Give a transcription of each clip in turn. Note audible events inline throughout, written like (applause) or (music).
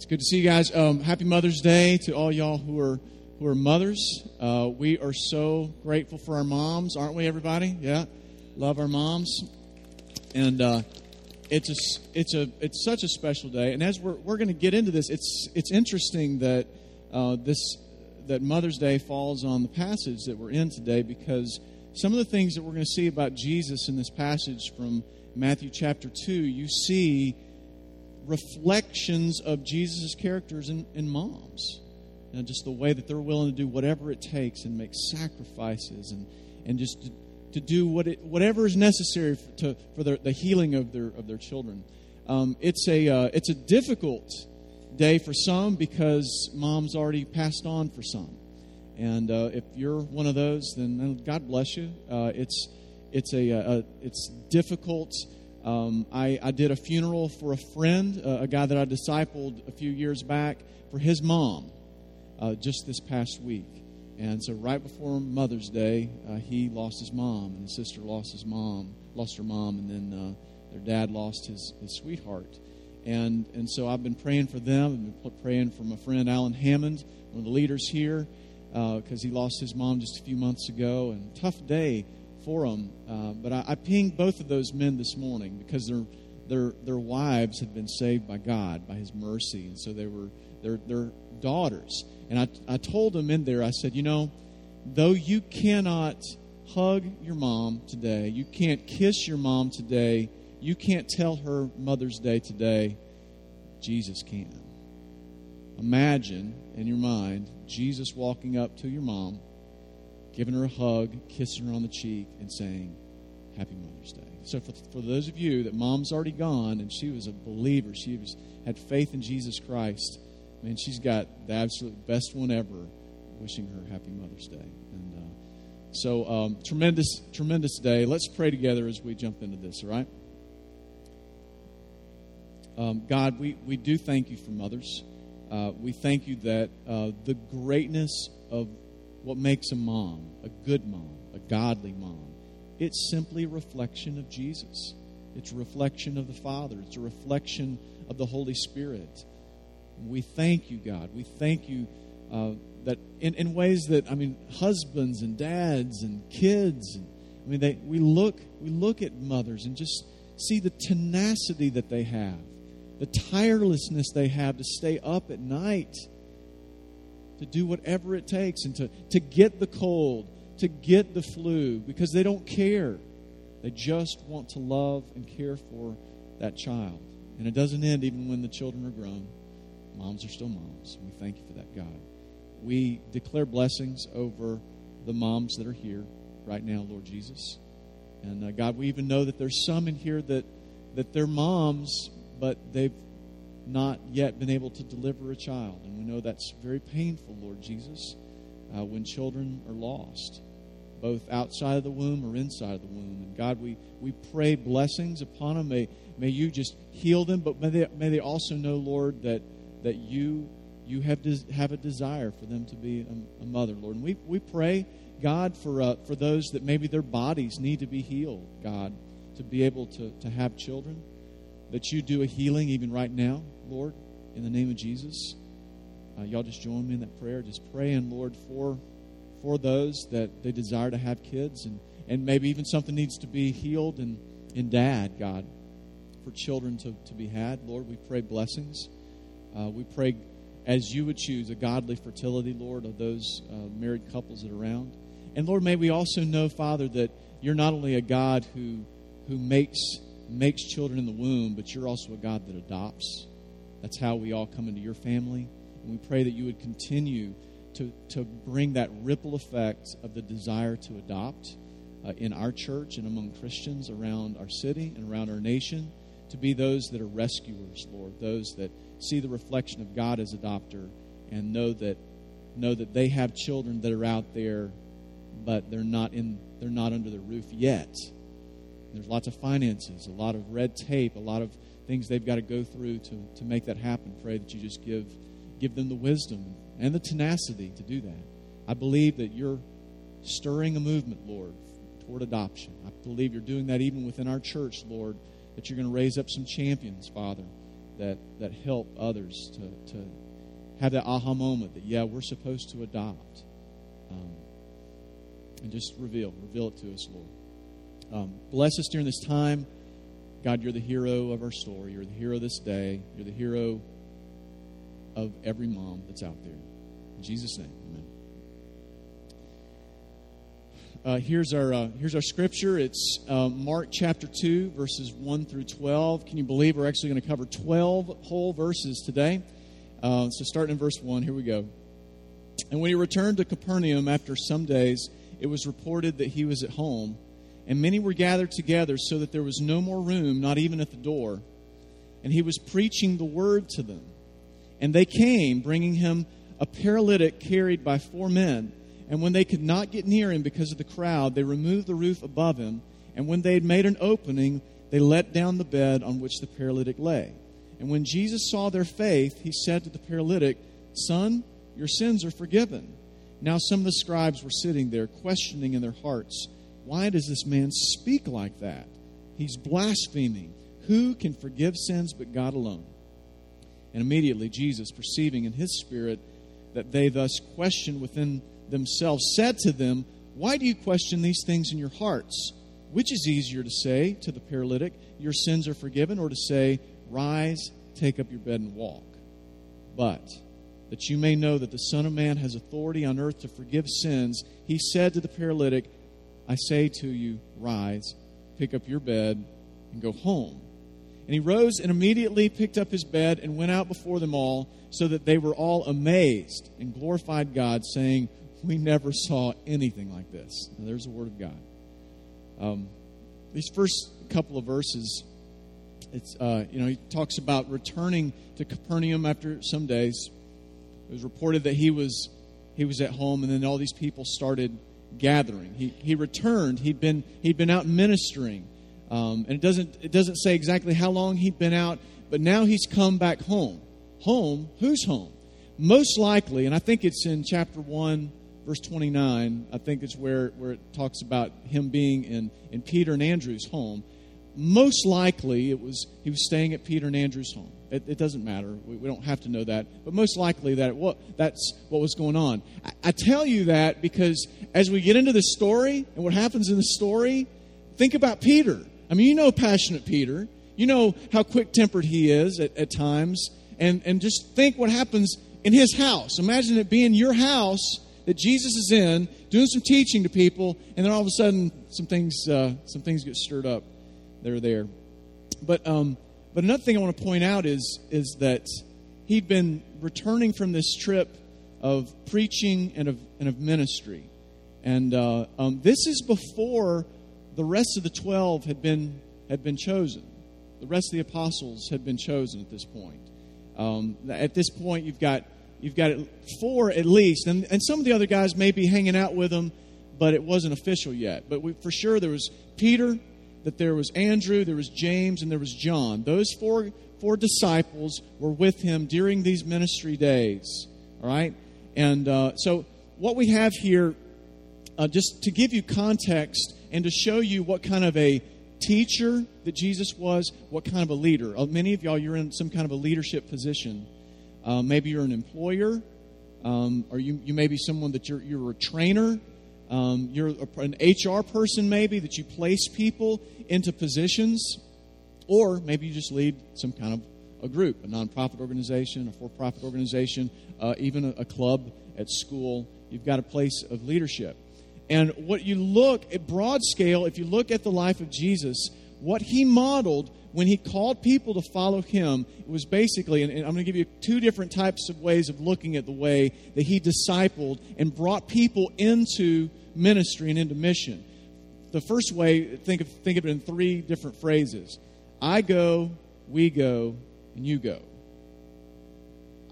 It's good to see you guys. Um, happy Mother's Day to all y'all who are who are mothers. Uh, we are so grateful for our moms, aren't we, everybody? Yeah, love our moms, and uh, it's a it's a it's such a special day. And as we're we're going to get into this, it's it's interesting that uh, this that Mother's Day falls on the passage that we're in today because some of the things that we're going to see about Jesus in this passage from Matthew chapter two, you see reflections of Jesus' characters in, in moms. And just the way that they're willing to do whatever it takes and make sacrifices and, and just to, to do what it, whatever is necessary for, to, for their, the healing of their, of their children. Um, it's, a, uh, it's a difficult day for some because mom's already passed on for some. And uh, if you're one of those, then God bless you. Uh, it's, it's, a, a, it's difficult um, I, I, did a funeral for a friend, uh, a guy that I discipled a few years back, for his mom uh, just this past week. And so, right before Mother's Day, uh, he lost his mom, and his sister lost his mom, lost her mom, and then uh, their dad lost his, his sweetheart. And, and so, I've been praying for them. I've been praying for my friend Alan Hammond, one of the leaders here, because uh, he lost his mom just a few months ago. And tough day for them. Uh, but I, I, pinged both of those men this morning because their their their wives had been saved by God by His mercy, and so they were their their daughters. And I I told them in there, I said, you know, though you cannot hug your mom today, you can't kiss your mom today, you can't tell her Mother's Day today, Jesus can. Imagine in your mind Jesus walking up to your mom giving her a hug, kissing her on the cheek, and saying, Happy Mother's Day. So, for, for those of you that mom's already gone and she was a believer, she was, had faith in Jesus Christ, man, she's got the absolute best one ever wishing her Happy Mother's Day. And uh, so, um, tremendous, tremendous day. Let's pray together as we jump into this, all right? Um, God, we, we do thank you for mothers. Uh, we thank you that uh, the greatness of what makes a mom, a good mom, a godly mom. It's simply a reflection of Jesus. It's a reflection of the Father. It's a reflection of the Holy Spirit. We thank you, God. We thank you uh, that in, in ways that I mean, husbands and dads and kids. And, I mean, they, we look we look at mothers and just see the tenacity that they have, the tirelessness they have to stay up at night to do whatever it takes and to, to get the cold, to get the flu, because they don't care. They just want to love and care for that child. And it doesn't end even when the children are grown. Moms are still moms. We thank you for that, God. We declare blessings over the moms that are here right now, Lord Jesus. And uh, God, we even know that there's some in here that that they're moms, but they've not yet been able to deliver a child. And we know that's very painful, Lord Jesus, uh, when children are lost, both outside of the womb or inside of the womb. And God, we, we pray blessings upon them. May, may you just heal them, but may they, may they also know, Lord, that, that you, you have, des- have a desire for them to be a, a mother, Lord. And we, we pray, God, for, uh, for those that maybe their bodies need to be healed, God, to be able to, to have children that you do a healing even right now, Lord, in the name of Jesus. Uh, y'all just join me in that prayer. Just praying, Lord, for for those that they desire to have kids and, and maybe even something needs to be healed and, in dad, God, for children to, to be had. Lord, we pray blessings. Uh, we pray as you would choose a godly fertility, Lord, of those uh, married couples that are around. And Lord, may we also know, Father, that you're not only a God who who makes makes children in the womb, but you're also a God that adopts. That's how we all come into your family. And we pray that you would continue to, to bring that ripple effect of the desire to adopt uh, in our church and among Christians around our city and around our nation, to be those that are rescuers, Lord, those that see the reflection of God as adopter and know that know that they have children that are out there, but they're not in they're not under the roof yet there's lots of finances, a lot of red tape, a lot of things they've got to go through to, to make that happen. Pray that you just give, give them the wisdom and the tenacity to do that. I believe that you're stirring a movement, Lord, toward adoption. I believe you're doing that even within our church, Lord, that you're going to raise up some champions, Father, that, that help others to, to have that aha moment that, yeah, we're supposed to adopt. Um, and just reveal, reveal it to us, Lord. Um, bless us during this time. God, you're the hero of our story. You're the hero this day. You're the hero of every mom that's out there. In Jesus' name, amen. Uh, here's our uh, here's our scripture. It's uh, Mark chapter two, verses one through twelve. Can you believe we're actually going to cover twelve whole verses today? Uh, so, starting in verse one, here we go. And when he returned to Capernaum after some days, it was reported that he was at home, and many were gathered together, so that there was no more room, not even at the door. And he was preaching the word to them. And they came, bringing him a paralytic carried by four men. And when they could not get near him because of the crowd, they removed the roof above him. And when they had made an opening, they let down the bed on which the paralytic lay. And when Jesus saw their faith, he said to the paralytic, Son, your sins are forgiven. Now some of the scribes were sitting there, questioning in their hearts, Why does this man speak like that? He's blaspheming. Who can forgive sins but God alone? And immediately Jesus, perceiving in his spirit that they thus questioned within themselves said to them, Why do you question these things in your hearts? Which is easier to say to the paralytic, Your sins are forgiven, or to say, Rise, take up your bed, and walk? But that you may know that the Son of Man has authority on earth to forgive sins, he said to the paralytic, I say to you, Rise, pick up your bed, and go home. And he rose and immediately picked up his bed and went out before them all, so that they were all amazed and glorified God, saying, we never saw anything like this. Now, there's the Word of God. Um, these first couple of verses, it's uh, you know he talks about returning to Capernaum after some days. It was reported that he was he was at home, and then all these people started gathering. He he returned. He'd been he'd been out ministering, um, and it doesn't it doesn't say exactly how long he'd been out, but now he's come back home. Home? Who's home? Most likely, and I think it's in chapter one verse 29, I think it's where, where it talks about him being in, in Peter and Andrew's home. Most likely, it was he was staying at Peter and Andrew's home. It, it doesn't matter. We, we, don't have to know that. But most likely, that what, that's what was going on. I, I tell you that because as we get into the story and what happens in the story, think about Peter. I mean, you know passionate Peter. You know how quick tempered he is at, at times. And, and just think what happens in his house. Imagine it being your house that Jesus is in, doing some teaching to people, and then all of a sudden some things uh, some things get stirred up. They're there. But um, but another thing I want to point out is is that he'd been returning from this trip of preaching and of and of ministry, and uh, um, this is before the rest of the twelve had been had been chosen. The rest of the apostles had been chosen at this point. Um, at this point, you've got You've got four at least, and, and some of the other guys may be hanging out with them, but it wasn't official yet. But we, for sure, there was Peter, that there was Andrew, there was James, and there was John. Those four four disciples were with him during these ministry days. All right, and uh, so what we have here, uh, just to give you context and to show you what kind of a teacher that Jesus was, what kind of a leader. Uh, many of y'all, you're in some kind of a leadership position. Uh, maybe you're an employer, um, or you, you may be someone that you're, you're a trainer. Um, you're an HR person, maybe, that you place people into positions. Or maybe you just lead some kind of a group, a nonprofit organization, a for profit organization, uh, even a, a club at school. You've got a place of leadership. And what you look at broad scale, if you look at the life of Jesus, what he modeled when he called people to follow him, it was basically, and, I'm going to give you two different types of ways of looking at the way that he discipled and brought people into ministry and into mission. The first way, think of, think of it in three different phrases I go, we go, and you go.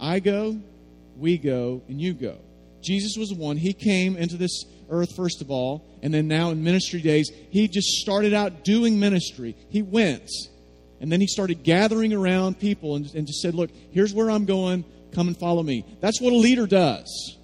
I go, we go, and you go. Jesus was the one. He came into this earth, first of all, and then now in ministry days, he just started out doing ministry. He went. And then he started gathering around people and, and just said, Look, here's where I'm going. Come and follow me. That's what a leader does.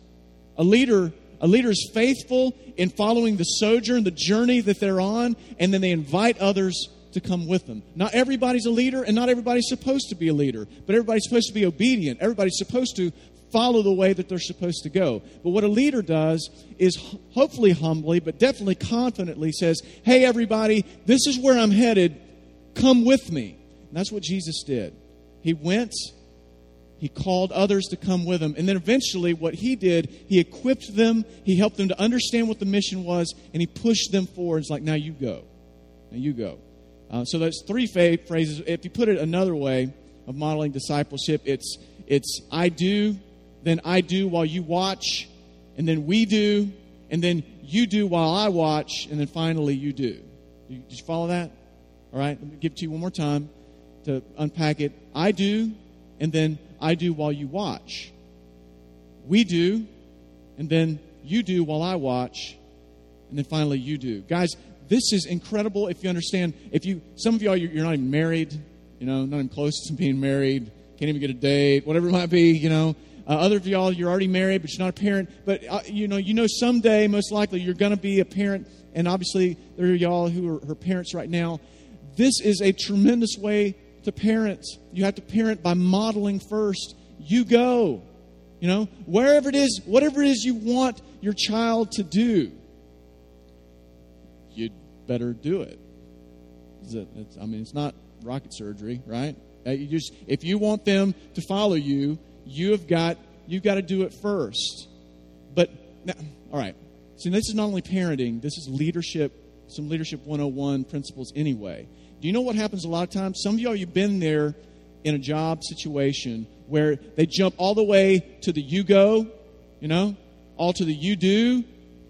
A leader, a leader is faithful in following the sojourn, the journey that they're on, and then they invite others to come with them. Not everybody's a leader, and not everybody's supposed to be a leader, but everybody's supposed to be obedient. Everybody's supposed to follow the way that they're supposed to go. But what a leader does is hopefully humbly, but definitely confidently says, Hey, everybody, this is where I'm headed. Come with me. And that's what Jesus did. He went he called others to come with him. And then eventually, what he did, he equipped them, he helped them to understand what the mission was, and he pushed them forward. It's like, now you go. Now you go. Uh, so that's three phrases. If you put it another way of modeling discipleship, it's, it's I do, then I do while you watch, and then we do, and then you do while I watch, and then finally you do. Did you follow that? All right, let me give it to you one more time to unpack it. I do, and then I do while you watch. We do, and then you do while I watch, and then finally you do. Guys, this is incredible if you understand. If you, some of y'all, you're, you're not even married, you know, not even close to being married, can't even get a date, whatever it might be, you know. Uh, other of y'all, you're already married, but you're not a parent. But uh, you know, you know, someday, most likely, you're going to be a parent. And obviously, there are y'all who are her parents right now. This is a tremendous way to parent. You have to parent by modeling first. You go. You know, wherever it is, whatever it is you want your child to do, you'd better do it. I mean, it's not rocket surgery, right? Uh, you just, if you want them to follow you, you have got you've got to do it first. But now, all right. See, this is not only parenting, this is leadership, some leadership 101 principles anyway. Do you know what happens a lot of times? Some of y'all, you've been there in a job situation where they jump all the way to the you go, you know, all to the you do.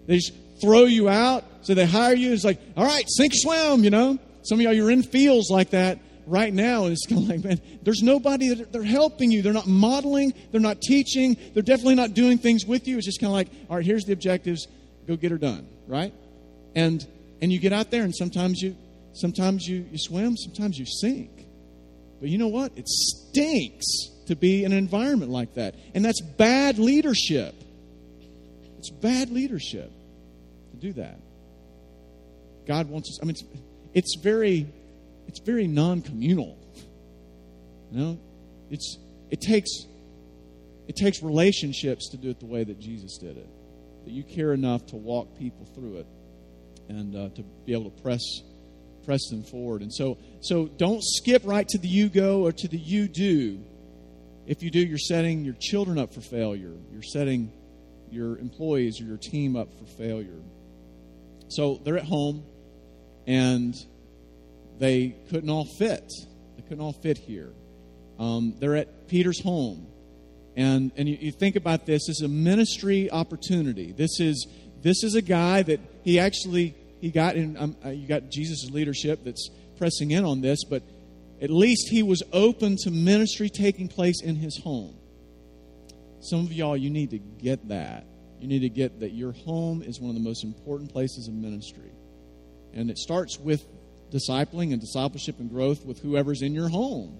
They just throw you out. So they hire you. It's like, all right, sink or swim, you know. Some of y'all, you're in fields like that right now. And it's (laughs) kind of like, man, there's nobody that they're helping you. They're not modeling. They're not teaching. They're definitely not doing things with you. It's just kind of like, all right, here's the objectives. Go get her done, right? And and you get out there, and sometimes you Sometimes you, you swim, sometimes you sink. But you know what? It stinks to be in an environment like that. And that's bad leadership. It's bad leadership to do that. God wants us, I mean, it's, it's very, it's very non-communal. You know, it's, it takes, it takes relationships to do it the way that Jesus did it. That you care enough to walk people through it and uh, to be able to press press them forward. And so, so don't skip right to the you go or to the you do. If you do, you're setting your children up for failure. You're setting your employees or your team up for failure. So they're at home and they couldn't all fit. They couldn't all fit here. Um, they're at Peter's home. And, and you, you think about this as a ministry opportunity. This is, this is a guy that he actually he got in, um, uh, you got Jesus' leadership that's pressing in on this, but at least he was open to ministry taking place in his home. Some of y'all, you need to get that. You need to get that your home is one of the most important places of ministry. And it starts with discipling and discipleship and growth with whoever's in your home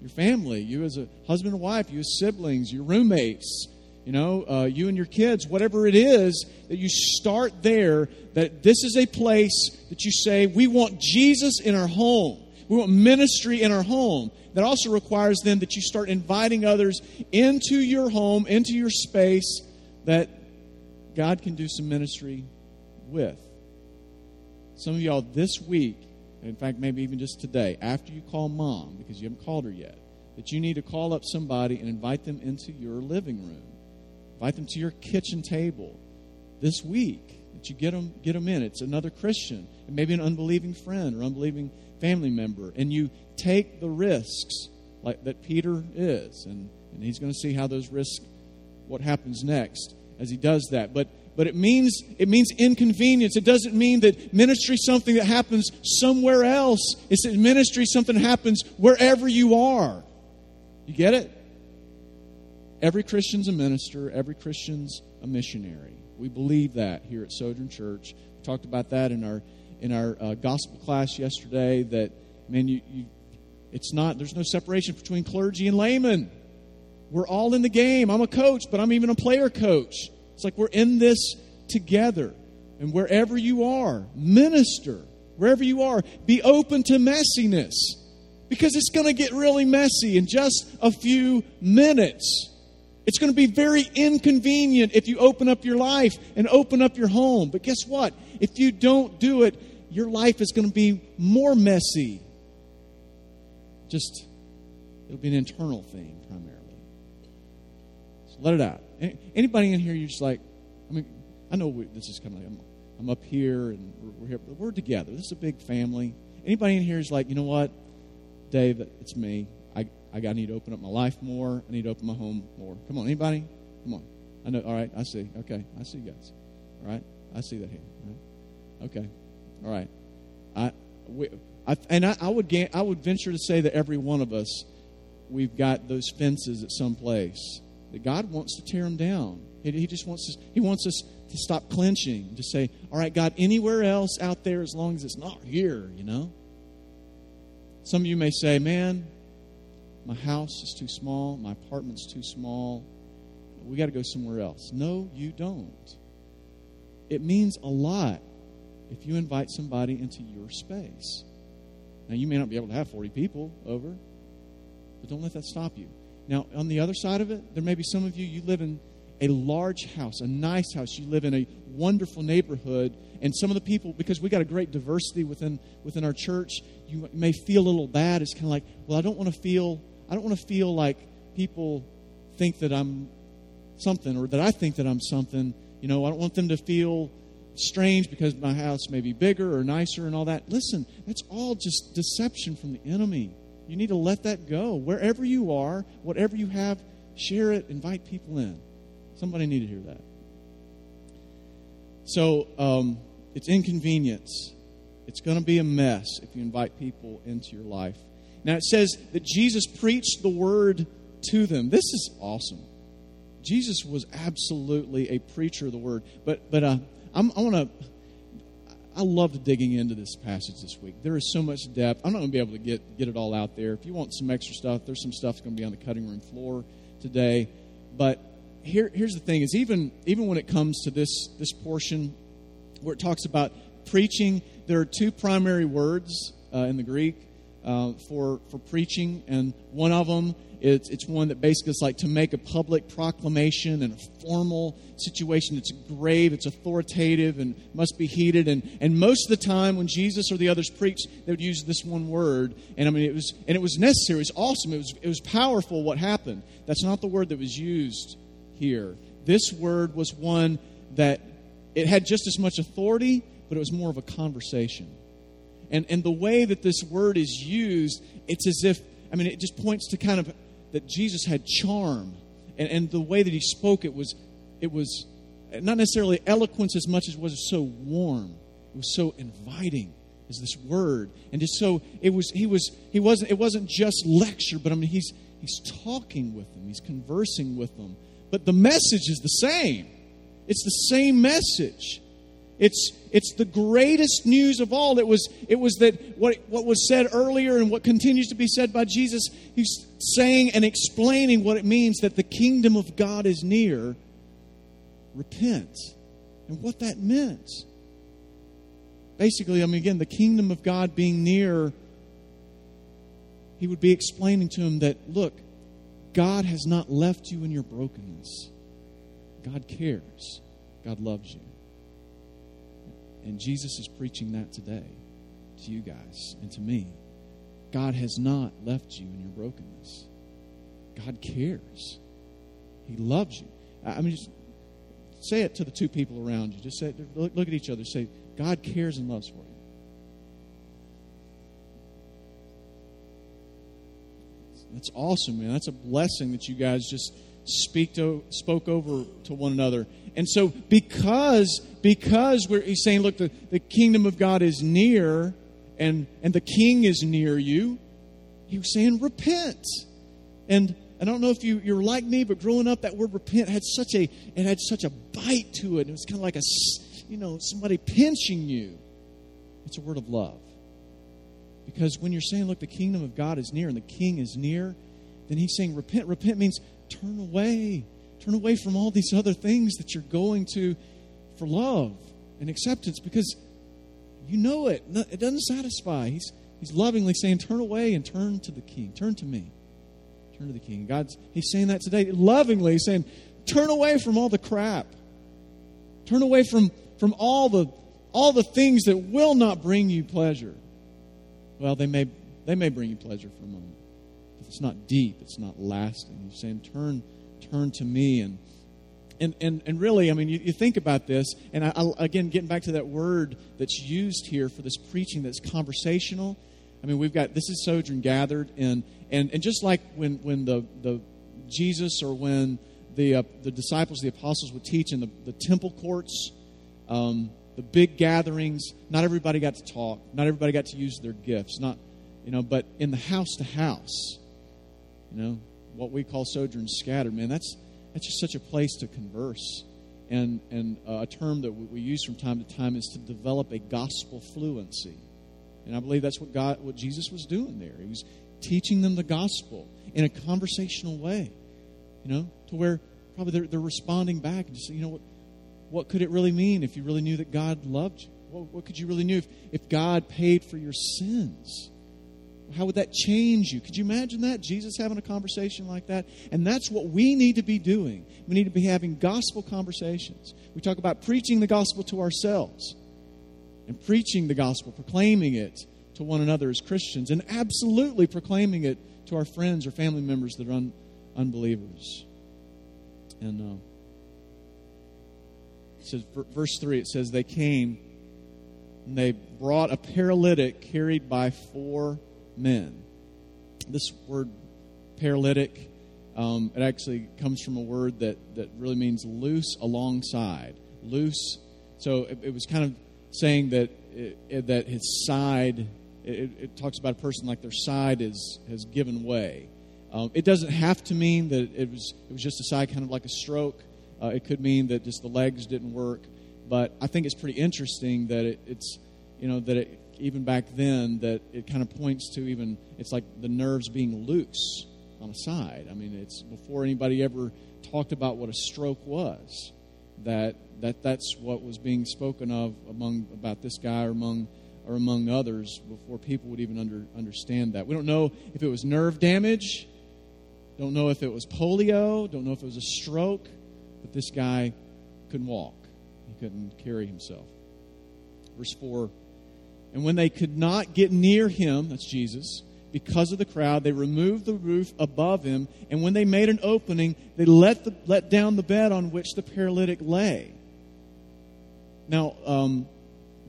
your family, you as a husband and wife, you as siblings, your roommates, you know, uh, you and your kids, whatever it is, that you start there, that this is a place that you say, we want Jesus in our home. We want ministry in our home. That also requires then that you start inviting others into your home, into your space, that God can do some ministry with. Some of y'all this week, in fact, maybe even just today, after you call mom, because you haven't called her yet, that you need to call up somebody and invite them into your living room Invite them to your kitchen table this week that you get them, get them in. It's another Christian, and maybe an unbelieving friend or unbelieving family member, and you take the risks like that Peter is, and, and he's going to see how those risks, what happens next as he does that. But but it means it means inconvenience. It doesn't mean that ministry is something that happens somewhere else. It's that ministry something happens wherever you are. You get it? Every Christian's a minister, every Christian's a missionary. We believe that here at Sojourn Church. We talked about that in our in our uh, gospel class yesterday. That man, you, you, it's not. There's no separation between clergy and laymen. We're all in the game. I'm a coach, but I'm even a player coach. It's like we're in this together. And wherever you are, minister. wherever you are, be open to messiness because it's going to get really messy in just a few minutes. It's going to be very inconvenient if you open up your life and open up your home. But guess what? If you don't do it, your life is going to be more messy. Just, it'll be an internal thing primarily. So let it out. Anybody in here, you're just like, I mean, I know we, this is kind of like, I'm, I'm up here and we're, we're here, but we're together. This is a big family. Anybody in here is like, you know what, Dave, it's me. I, got, I need to open up my life more. I need to open my home more. Come on, anybody? Come on. I know. All right, I see. Okay, I see you guys. All right, I see that here. Okay, all right. I, we, I and I, I would I would venture to say that every one of us, we've got those fences at some place that God wants to tear them down. He, he just wants us. He wants us to stop clenching. To say, all right, God, anywhere else out there, as long as it's not here, you know. Some of you may say, man, my house is too small, my apartment's too small. We got to go somewhere else. No, you don't. It means a lot if you invite somebody into your space. Now, you may not be able to have 40 people over, but don't let that stop you. Now, on the other side of it, there may be some of you, you live in a large house, a nice house. You live in a wonderful neighborhood, and some of the people, because we got a great diversity within within our church, you may feel a little bad. It's kind of like, well, I don't want to feel I don't want to feel like people think that I'm something or that I think that I'm something. You know, I don't want them to feel strange because my house may be bigger or nicer and all that. Listen, that's all just deception from the enemy. You need to let that go. Wherever you are, whatever you have, share it, invite people in. Somebody need to hear that. So um, it's inconvenience. It's going to be a mess if you invite people into your life. Now it says that Jesus preached the word to them. This is awesome. Jesus was absolutely a preacher of the word. But but uh, I'm, I want to. I loved digging into this passage this week. There is so much depth. I'm not going to be able to get get it all out there. If you want some extra stuff, there's some stuff going to be on the cutting room floor today. But here, here's the thing: is even even when it comes to this this portion where it talks about preaching, there are two primary words uh, in the Greek uh, for for preaching, and one of them it's it's one that basically is like to make a public proclamation in a formal situation. It's grave, it's authoritative, and must be heeded. And and most of the time, when Jesus or the others preached, they would use this one word. And I mean, it was and it was necessary. It was awesome. It was it was powerful. What happened? That's not the word that was used here. This word was one that it had just as much authority, but it was more of a conversation. And, and the way that this word is used, it's as if, I mean, it just points to kind of that Jesus had charm. And, and the way that he spoke, it was, it was not necessarily eloquence as much as it was so warm. It was so inviting as this word. And just so, it was, he was, he wasn't, it wasn't just lecture, but I mean, he's, he's talking with them, he's conversing with them. But the message is the same. It's the same message. It's, it's the greatest news of all. It was, it was that what, what was said earlier and what continues to be said by Jesus, he's saying and explaining what it means that the kingdom of God is near. Repent. And what that meant. Basically, I mean, again, the kingdom of God being near, he would be explaining to him that, look, God has not left you in your brokenness. God cares. God loves you. And Jesus is preaching that today to you guys and to me. God has not left you in your brokenness. God cares. He loves you. I mean, just say it to the two people around you. Just say, look, look at each other. Say, God cares and loves for you. That's awesome, man. That's a blessing that you guys just speak to, spoke over to one another. And so because because we're, he's saying, look, the, the kingdom of God is near and and the king is near you, he was saying, repent. And I don't know if you, you're like me, but growing up, that word repent had such a it had such a bite to it. It was kind of like a you know somebody pinching you. It's a word of love. Because when you're saying, look, the kingdom of God is near and the king is near, then he's saying, repent. Repent means turn away. Turn away from all these other things that you're going to for love and acceptance because you know it. It doesn't satisfy. He's, he's lovingly saying, Turn away and turn to the king. Turn to me. Turn to the king. God's He's saying that today. Lovingly saying, Turn away from all the crap. Turn away from, from all the all the things that will not bring you pleasure. Well, they may they may bring you pleasure for a moment. It's not deep, it's not lasting. He's saying, Turn turn to me and and, and, and really, I mean, you, you think about this, and I, I, again, getting back to that word that's used here for this preaching that's conversational. I mean, we've got this is sojourn gathered, and and, and just like when when the the Jesus or when the uh, the disciples, the apostles would teach in the, the temple courts, um, the big gatherings. Not everybody got to talk. Not everybody got to use their gifts. Not you know, but in the house to house, you know, what we call sojourn scattered. Man, that's that's just such a place to converse. And, and uh, a term that we use from time to time is to develop a gospel fluency. And I believe that's what God, what Jesus was doing there. He was teaching them the gospel in a conversational way, you know, to where probably they're, they're responding back and just you know, what, what could it really mean if you really knew that God loved you? What, what could you really know if, if God paid for your sins? How would that change you? Could you imagine that? Jesus having a conversation like that? And that's what we need to be doing. We need to be having gospel conversations. We talk about preaching the gospel to ourselves and preaching the gospel, proclaiming it to one another as Christians, and absolutely proclaiming it to our friends or family members that are un- unbelievers. And uh, it says, verse 3, it says, They came and they brought a paralytic carried by four men. This word paralytic, um, it actually comes from a word that, that really means loose alongside. Loose. So it, it was kind of saying that it, it, that his side, it, talks about a person like their side is has given way. Um, it doesn't have to mean that it was it was just a side, kind of like a stroke. Uh, it could mean that just the legs didn't work. But I think it's pretty interesting that it's you know that it even back then that it kind of points to even it's like the nerves being loose on a side. I mean, it's before anybody ever talked about what a stroke was. That that that's what was being spoken of among about this guy or among or among others before people would even under, understand that. We don't know if it was nerve damage, don't know if it was polio, don't know if it was a stroke, but this guy couldn't walk. He couldn't carry himself. Verse 4 and when they could not get near him, that's Jesus, because of the crowd, they removed the roof above him. And when they made an opening, they let, the, let down the bed on which the paralytic lay. Now, um,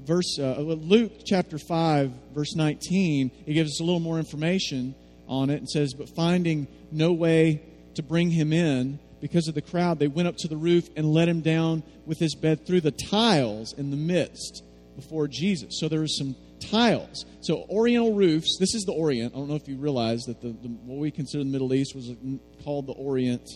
verse uh, Luke chapter 5, verse 19, it gives us a little more information on it and says, But finding no way to bring him in because of the crowd, they went up to the roof and let him down with his bed through the tiles in the midst before Jesus. So there was some tiles. So oriental roofs. This is the Orient. I don't know if you realize that the, the, what we consider the Middle East was called the Orient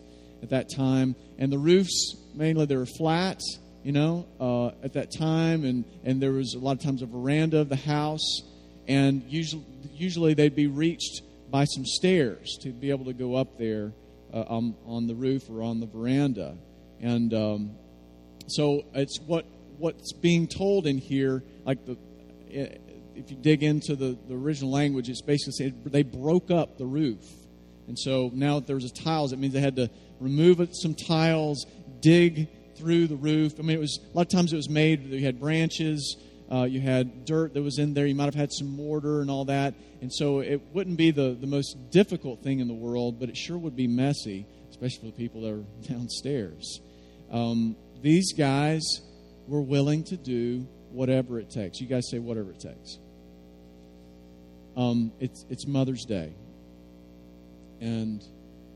at that time, and the roofs mainly they were flat. You know, uh, at that time, and and there was a lot of times a veranda of the house, and usually usually they'd be reached by some stairs to be able to go up there uh, on, on the roof or on the veranda, and um, so it's what what's being told in here, like the if you dig into the, the original language, it's basically saying they broke up the roof. And so now that there's tiles, it means they had to remove some tiles, dig through the roof. I mean, it was a lot of times it was made. You had branches, uh, you had dirt that was in there. You might have had some mortar and all that. And so it wouldn't be the, the most difficult thing in the world, but it sure would be messy, especially for the people that are (laughs) downstairs. Um, these guys were willing to do whatever it takes. You guys say whatever it takes. Um, it's it's Mother's Day, and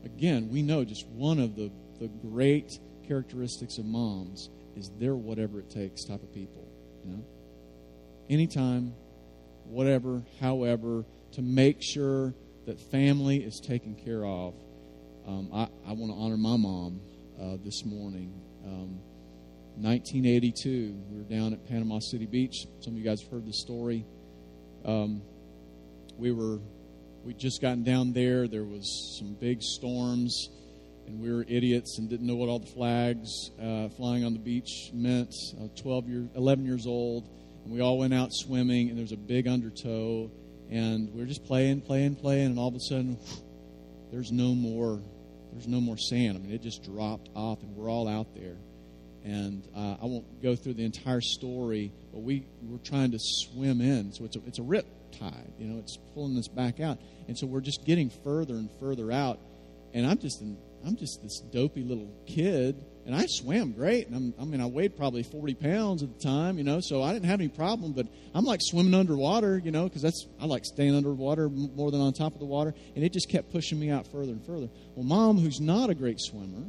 again, we know just one of the the great characteristics of moms is they're whatever it takes type of people. You know, anytime, whatever, however, to make sure that family is taken care of. Um, I, I want to honor my mom uh, this morning. Um, 1982, we were down at Panama City Beach. Some of you guys have heard the story. Um, we were we just gotten down there. There was some big storms, and we were idiots and didn't know what all the flags uh, flying on the beach meant. Uh, 12 years, 11 years old, and we all went out swimming, and there was a big undertow, and we were just playing, playing, playing, and all of a sudden, whew, there's no more, there's no more sand. I mean, it just dropped off, and we're all out there. And uh, I won't go through the entire story, but we were trying to swim in, so it's a, it's a rip tide, you know, it's pulling us back out, and so we're just getting further and further out, and I'm just in, I'm just this dopey little kid and I swam great. And i mean, I weighed probably 40 pounds at the time, you know, so I didn't have any problem. But I'm like swimming underwater, you know, because that's I like staying underwater more than on top of the water. And it just kept pushing me out further and further. Well, mom, who's not a great swimmer,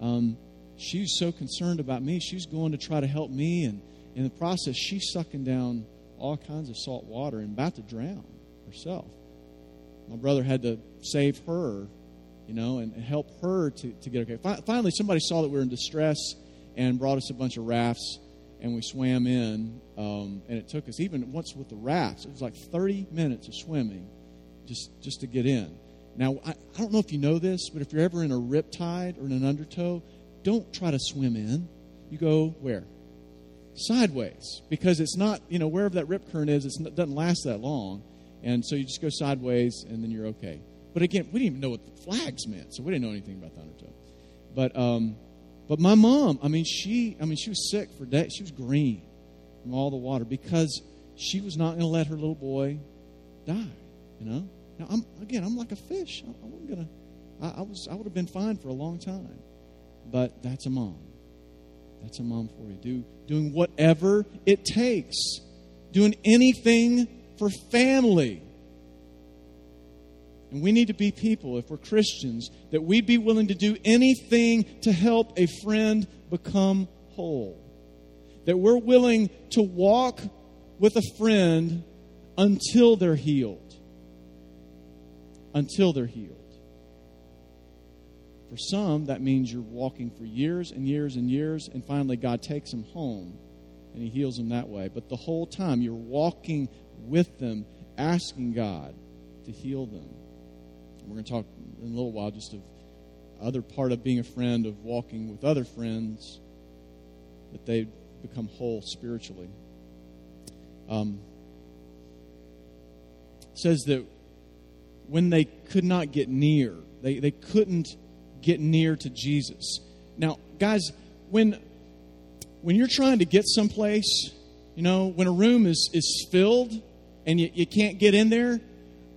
um, she's so concerned about me. She's going to try to help me, and in the process, she's sucking down all kinds of salt water and about to drown herself. My brother had to save her you know, and help her to, to get okay. Finally, somebody saw that we were in distress and brought us a bunch of rafts, and we swam in. Um, and it took us, even once with the rafts, it was like 30 minutes of swimming just, just to get in. Now, I, I don't know if you know this, but if you're ever in a rip tide or in an undertow, don't try to swim in. You go where? Sideways. Because it's not, you know, wherever that rip current is, it doesn't last that long. And so you just go sideways, and then you're okay. But again, we didn't even know what the flags meant, so we didn't know anything about the undertow. But um, but my mom, I mean, she, I mean, she was sick for days. She was green from all the water because she was not going to let her little boy die. You know. Now, I'm again, I'm like a fish. I, I wasn't gonna. I was. I would have been fine for a long time. But that's a mom. That's a mom for you. Do doing whatever it takes. Doing anything for family. And we need to be people, if we're Christians, that we'd be willing to do anything to help a friend become whole. That we're willing to walk with a friend until they're healed. Until they're healed. For some, that means you're walking for years and years and years, and finally God takes them home and He heals them that way. But the whole time, you're walking with them, asking God to heal them. We're going to talk in a little while just of other part of being a friend, of walking with other friends, that they become whole spiritually. Um, says that when they could not get near, they, they couldn't get near to Jesus. Now, guys, when when you're trying to get someplace, you know, when a room is, is filled and you, you can't get in there,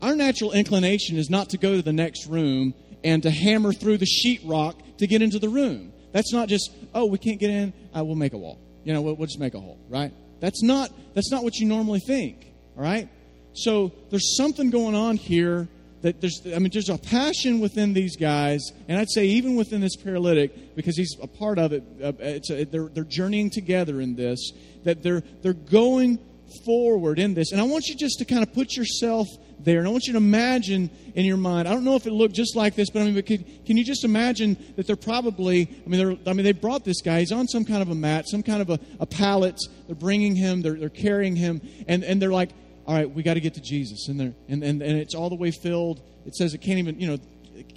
our natural inclination is not to go to the next room and to hammer through the sheetrock to get into the room. That's not just, oh, we can't get in, uh, we'll make a wall. You know, we'll, we'll just make a hole, right? That's not, that's not what you normally think, all right? So there's something going on here that there's, I mean, there's a passion within these guys, and I'd say even within this paralytic, because he's a part of it. Uh, it's a, they're, they're journeying together in this. That they're they're going forward in this, and I want you just to kind of put yourself there. And I want you to imagine in your mind. I don't know if it looked just like this, but I mean, but can, can you just imagine that they're probably? I mean, they're, I mean, they brought this guy. He's on some kind of a mat, some kind of a, a pallet. They're bringing him. They're, they're carrying him, and and they're like, all right, we got to get to Jesus, and they're and, and and it's all the way filled. It says it can't even, you know,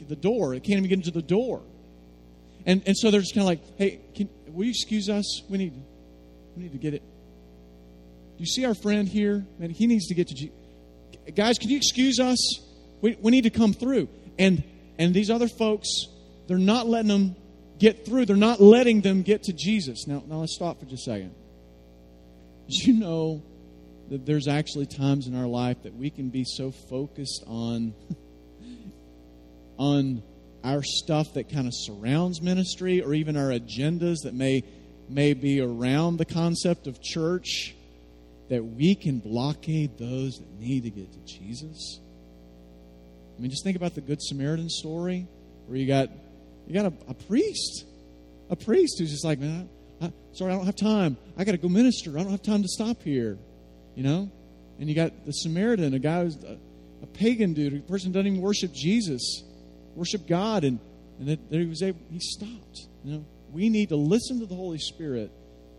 the door. It can't even get into the door. And and so they're just kind of like, hey, can, will you excuse us? We need we need to get it. Do you see our friend here? Man, he needs to get to Jesus guys, can you excuse us? We, we need to come through. And and these other folks, they're not letting them get through. They're not letting them get to Jesus. Now, now let's stop for just a second. You know that there's actually times in our life that we can be so focused on on our stuff that kind of surrounds ministry or even our agendas that may may be around the concept of church that we can blockade those that need to get to Jesus? I mean, just think about the Good Samaritan story where you got you got a, a priest, a priest who's just like, man, I, I, sorry, I don't have time. I got to go minister. I don't have time to stop here, you know. And you got the Samaritan, a guy who's a, a pagan dude, a person doesn't even worship Jesus, worship God, and and that, that he was able, he stopped. You know, we need to listen to the Holy Spirit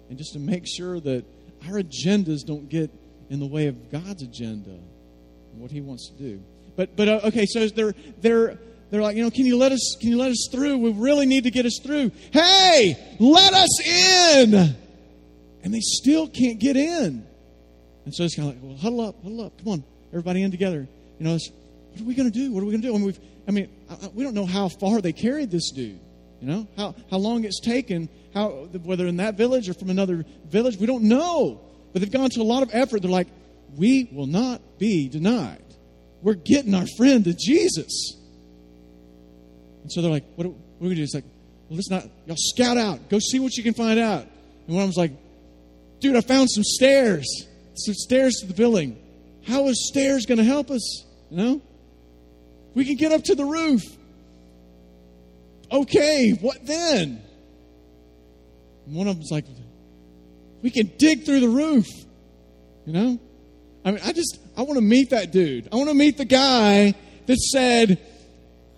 and just to make sure that our agendas don't get in the way of God's agenda and what He wants to do. But but uh, okay, so they're they're they're like, you know, can you let us can you let us through? We really need to get us through. Hey, let us in. And they still can't get in. And so it's kind of like, well, huddle up, huddle up. Come on, everybody in together. You know, what are we going to do? What are we going to do? I mean, we've, I mean, we don't know how far they carried this dude. You know, how, how long it's taken, how, whether in that village or from another village, we don't know. But they've gone to a lot of effort. They're like, we will not be denied. We're getting our friend to Jesus. And so they're like, what, what are we going to do? It's like, well, let's not, y'all scout out. Go see what you can find out. And one of them's like, dude, I found some stairs. Some stairs to the building. How is stairs going to help us? You know? We can get up to the roof. Okay, what then? And one of them's like, we can dig through the roof. You know? I mean, I just, I want to meet that dude. I want to meet the guy that said,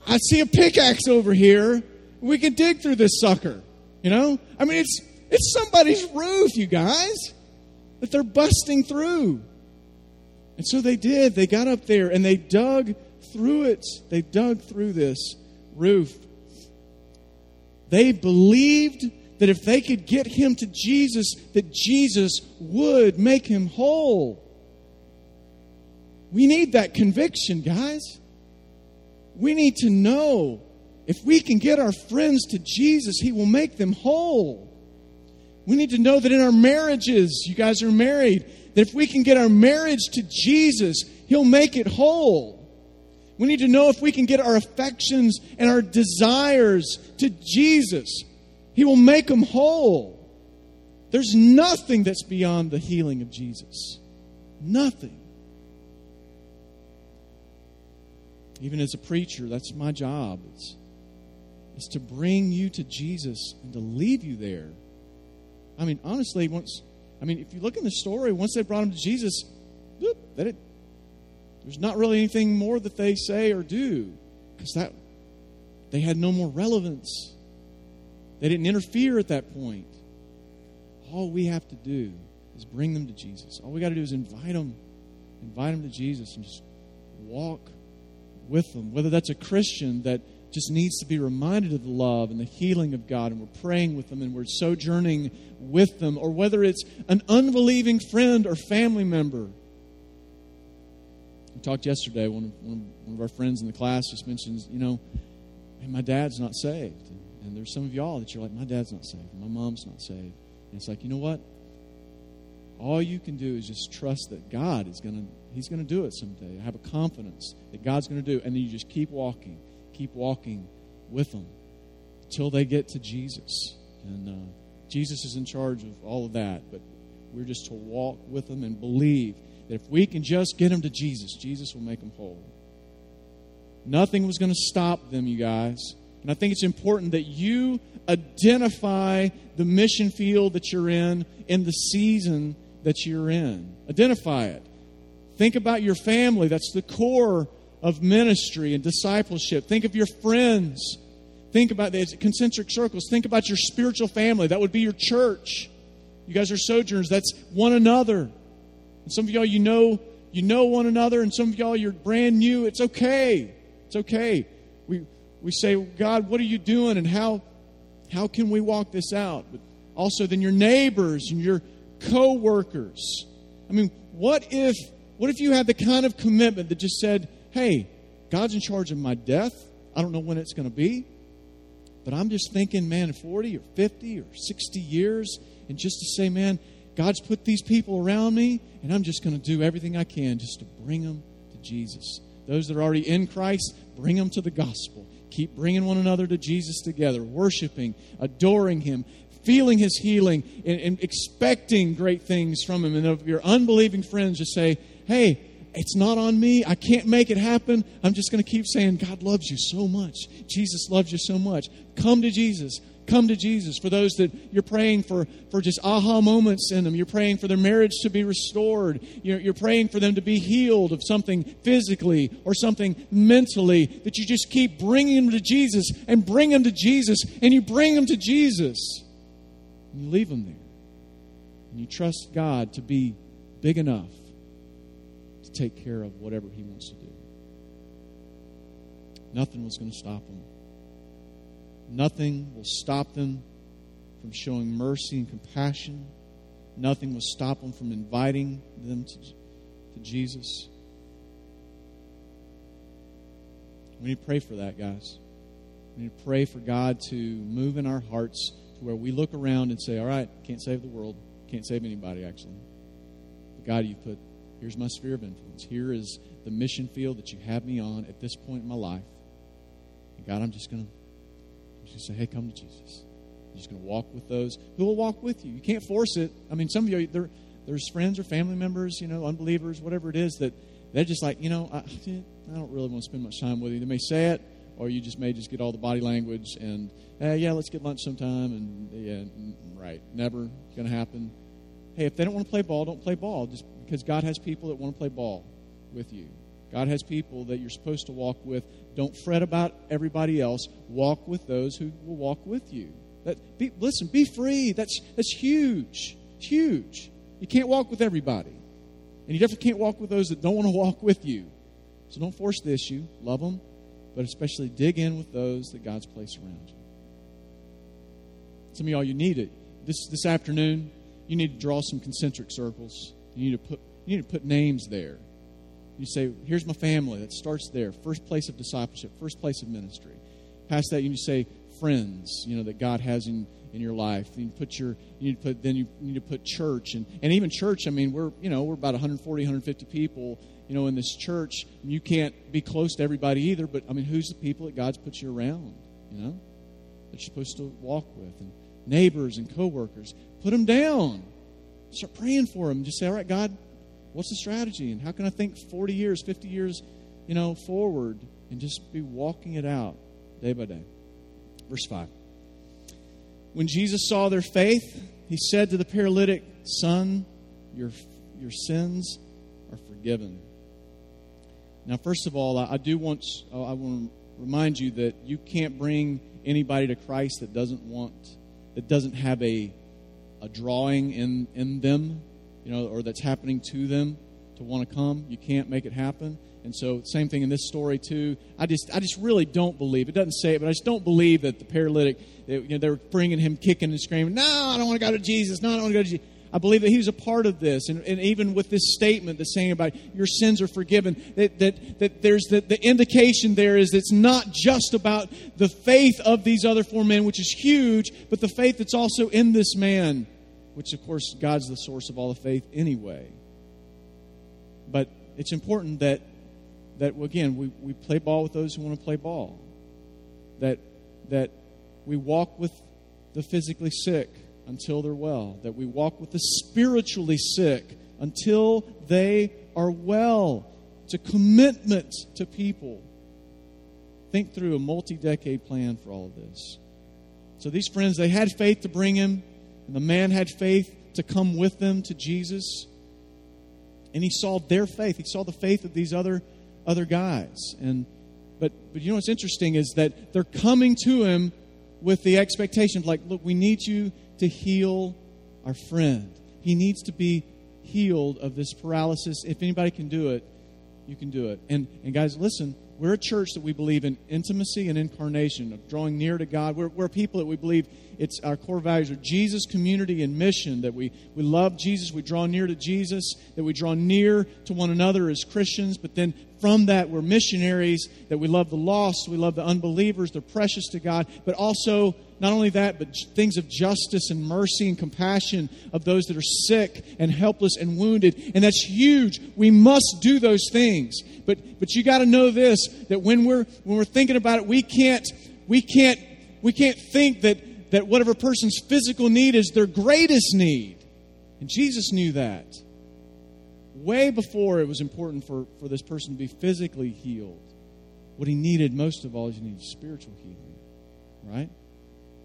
I see a pickaxe over here. We can dig through this sucker. You know? I mean, it's, it's somebody's roof, you guys, that they're busting through. And so they did. They got up there and they dug through it. They dug through this roof. They believed that if they could get him to Jesus, that Jesus would make him whole. We need that conviction, guys. We need to know if we can get our friends to Jesus, he will make them whole. We need to know that in our marriages, you guys are married, that if we can get our marriage to Jesus, he'll make it whole. We need to know if we can get our affections and our desires to Jesus, He will make them whole. There's nothing that's beyond the healing of Jesus. Nothing. Even as a preacher, that's my job. It's, it's to bring you to Jesus and to leave you there. I mean, honestly, once I mean, if you look in the story, once they brought him to Jesus, that it there's not really anything more that they say or do because that they had no more relevance. They didn't interfere at that point. All we have to do is bring them to Jesus. All we got to do is invite them, invite them to Jesus, and just walk with them. Whether that's a Christian that just needs to be reminded of the love and the healing of God, and we're praying with them and we're sojourning with them, or whether it's an unbelieving friend or family member we talked yesterday. One of, one of, our friends in the class just mentions, you know, hey, my dad's not saved. And, there's some of y'all that you're like, my dad's not saved. My mom's not saved. And it's like, you know what? All you can do is just trust that God is going to, He's going to do it someday. Have a confidence that God's going to do it. And then you just keep walking, keep walking with them until they get to Jesus. And uh, Jesus is in charge of all of that. But we're just to walk with them and believe that if we can just get them to Jesus, Jesus will make them whole. Nothing was going to stop them, you guys. And I think it's important that you identify the mission field that you're in in the season that you're in. Identify it. Think about your family. That's the core of ministry and discipleship. Think of your friends. Think about the concentric circles. Think about your spiritual family. That would be your church. You guys are sojourners. That's one another. And some of y'all, you know, you know one another, and some of y'all, you're brand new. It's okay. It's okay. We, we say, God, what are you doing, and how, how can we walk this out? But also, then your neighbors and your co-workers. I mean, what if, what if you had the kind of commitment that just said, hey, God's in charge of my death. I don't know when it's going to be. But I'm just thinking, man, 40 or 50 or 60 years, and just to say, man, God's put these people around me, and I'm just going to do everything I can just to bring them to Jesus. Those that are already in Christ, bring them to the gospel. Keep bringing one another to Jesus together, worshiping, adoring Him, feeling His healing, and, and expecting great things from Him. And of your unbelieving friends just say, hey, it's not on me. I can't make it happen. I'm just going to keep saying, God loves you so much. Jesus loves you so much. Come to Jesus come to Jesus. For those that you're praying for, for just aha moments in them, you're praying for their marriage to be restored. You're, you're praying for them to be healed of something physically or something mentally. That you just keep bringing them to Jesus and bring them to Jesus and you bring them to Jesus. And you leave them there. And you trust God to be big enough take care of whatever He wants to do. Nothing was going to stop them. Nothing will stop them from showing mercy and compassion Nothing will stop them from inviting them to, to Jesus. We need to pray for that, guys. We need to pray for God to move in our hearts to where we look around and say, all right, can't save the world, can't save anybody, actually. But God, you've put, here's my sphere of influence. Here is the mission field that you have me on at this point in my life. And God, I'm just going to just say, hey, come to Jesus. You're just going to walk with those who will walk with you. You can't force it. I mean, some of you, there, there's friends or family members, you know, unbelievers, whatever it is, that they're just like, you know, I, (laughs) I don't really want to spend much time with you. They may say it, or you just may just get all the body language and, hey, yeah, let's get lunch sometime. And, yeah, right, never going to happen. Hey, if they don't want to play ball, don't play ball. Just because God has people that want to play ball with you. God has people that you're supposed to walk with. Don't fret about everybody else. Walk with those who will walk with you. That, be, listen, be free. That's, that's huge. It's huge. You can't walk with everybody. And you definitely can't walk with those that don't want to walk with you. So don't force the issue. Love them, but especially dig in with those that God's placed around you. Some of y'all, you need it. This, this afternoon, you need to draw some concentric circles. You need to put, you need to put names there. You say, here's my family. That starts there. First place of discipleship, first place of ministry. Past that, you need to say friends, you know, that God has in, in your life. You put your, you need to put, then you need to put church. And, and even church, I mean, we're, you know, we're about 140, 150 people, you know, in this church. You can't be close to everybody either, but I mean, who's the people that God's put you around, you know, that you're supposed to walk with? And neighbors and coworkers. Put them down. Start praying for them. Just say, all right, God, what's the strategy? And how can I think 40 years, 50 years, you know, forward and just be walking it out day by day? Verse 5. When Jesus saw their faith, he said to the paralytic, Son, your, your sins are forgiven. Now, first of all, I, do want, I want to remind you that you can't bring anybody to Christ that doesn't want, that doesn't have a, a drawing in, in them, you know, or that's happening to them to want to come. You can't make it happen. And so, same thing in this story too. I just, I just really don't believe. It doesn't say it, but I just don't believe that the paralytic, they, you know, they're bringing him kicking and screaming. No, I don't want to go to Jesus. No, I don't want to go to Jesus. I believe that he was a part of this. And, and even with this statement that's saying about your sins are forgiven, that, that, that there's the, the indication there is it's not just about the faith of these other four men, which is huge, but the faith that's also in this man, which of course God's the source of all the faith anyway. But it's important that that again we, we play ball with those who want to play ball. That that we walk with the physically sick until they're well. That we walk with the spiritually sick until they are well. It's a commitment to people. Think through a multi-decade plan for all of this. So these friends they had faith to bring him and the man had faith to come with them to jesus and he saw their faith he saw the faith of these other other guys. And but but you know what's interesting is that they're coming to him with the expectation of like, look, we need you to heal our friend. He needs to be healed of this paralysis. If anybody can do it, you can do it. And and guys, listen, we're a church that we believe in intimacy and incarnation, of drawing near to God. We're, we're people that we believe it's our core values are Jesus, community, and mission. That we, we love Jesus, we draw near to Jesus, that we draw near to one another as Christians, but then from that we're missionaries, that we love the lost, we love the unbelievers, they're precious to God, but also not only that, but things of justice and mercy and compassion of those that are sick and helpless and wounded. And that's huge. We must do those things. But but you got to know this that when we're when we're thinking about it, we can't we can't we can't think that that whatever person's physical need is their greatest need. And Jesus knew that. Way before it was important for, for this person to be physically healed. What he needed most of all is he needed spiritual healing. Right?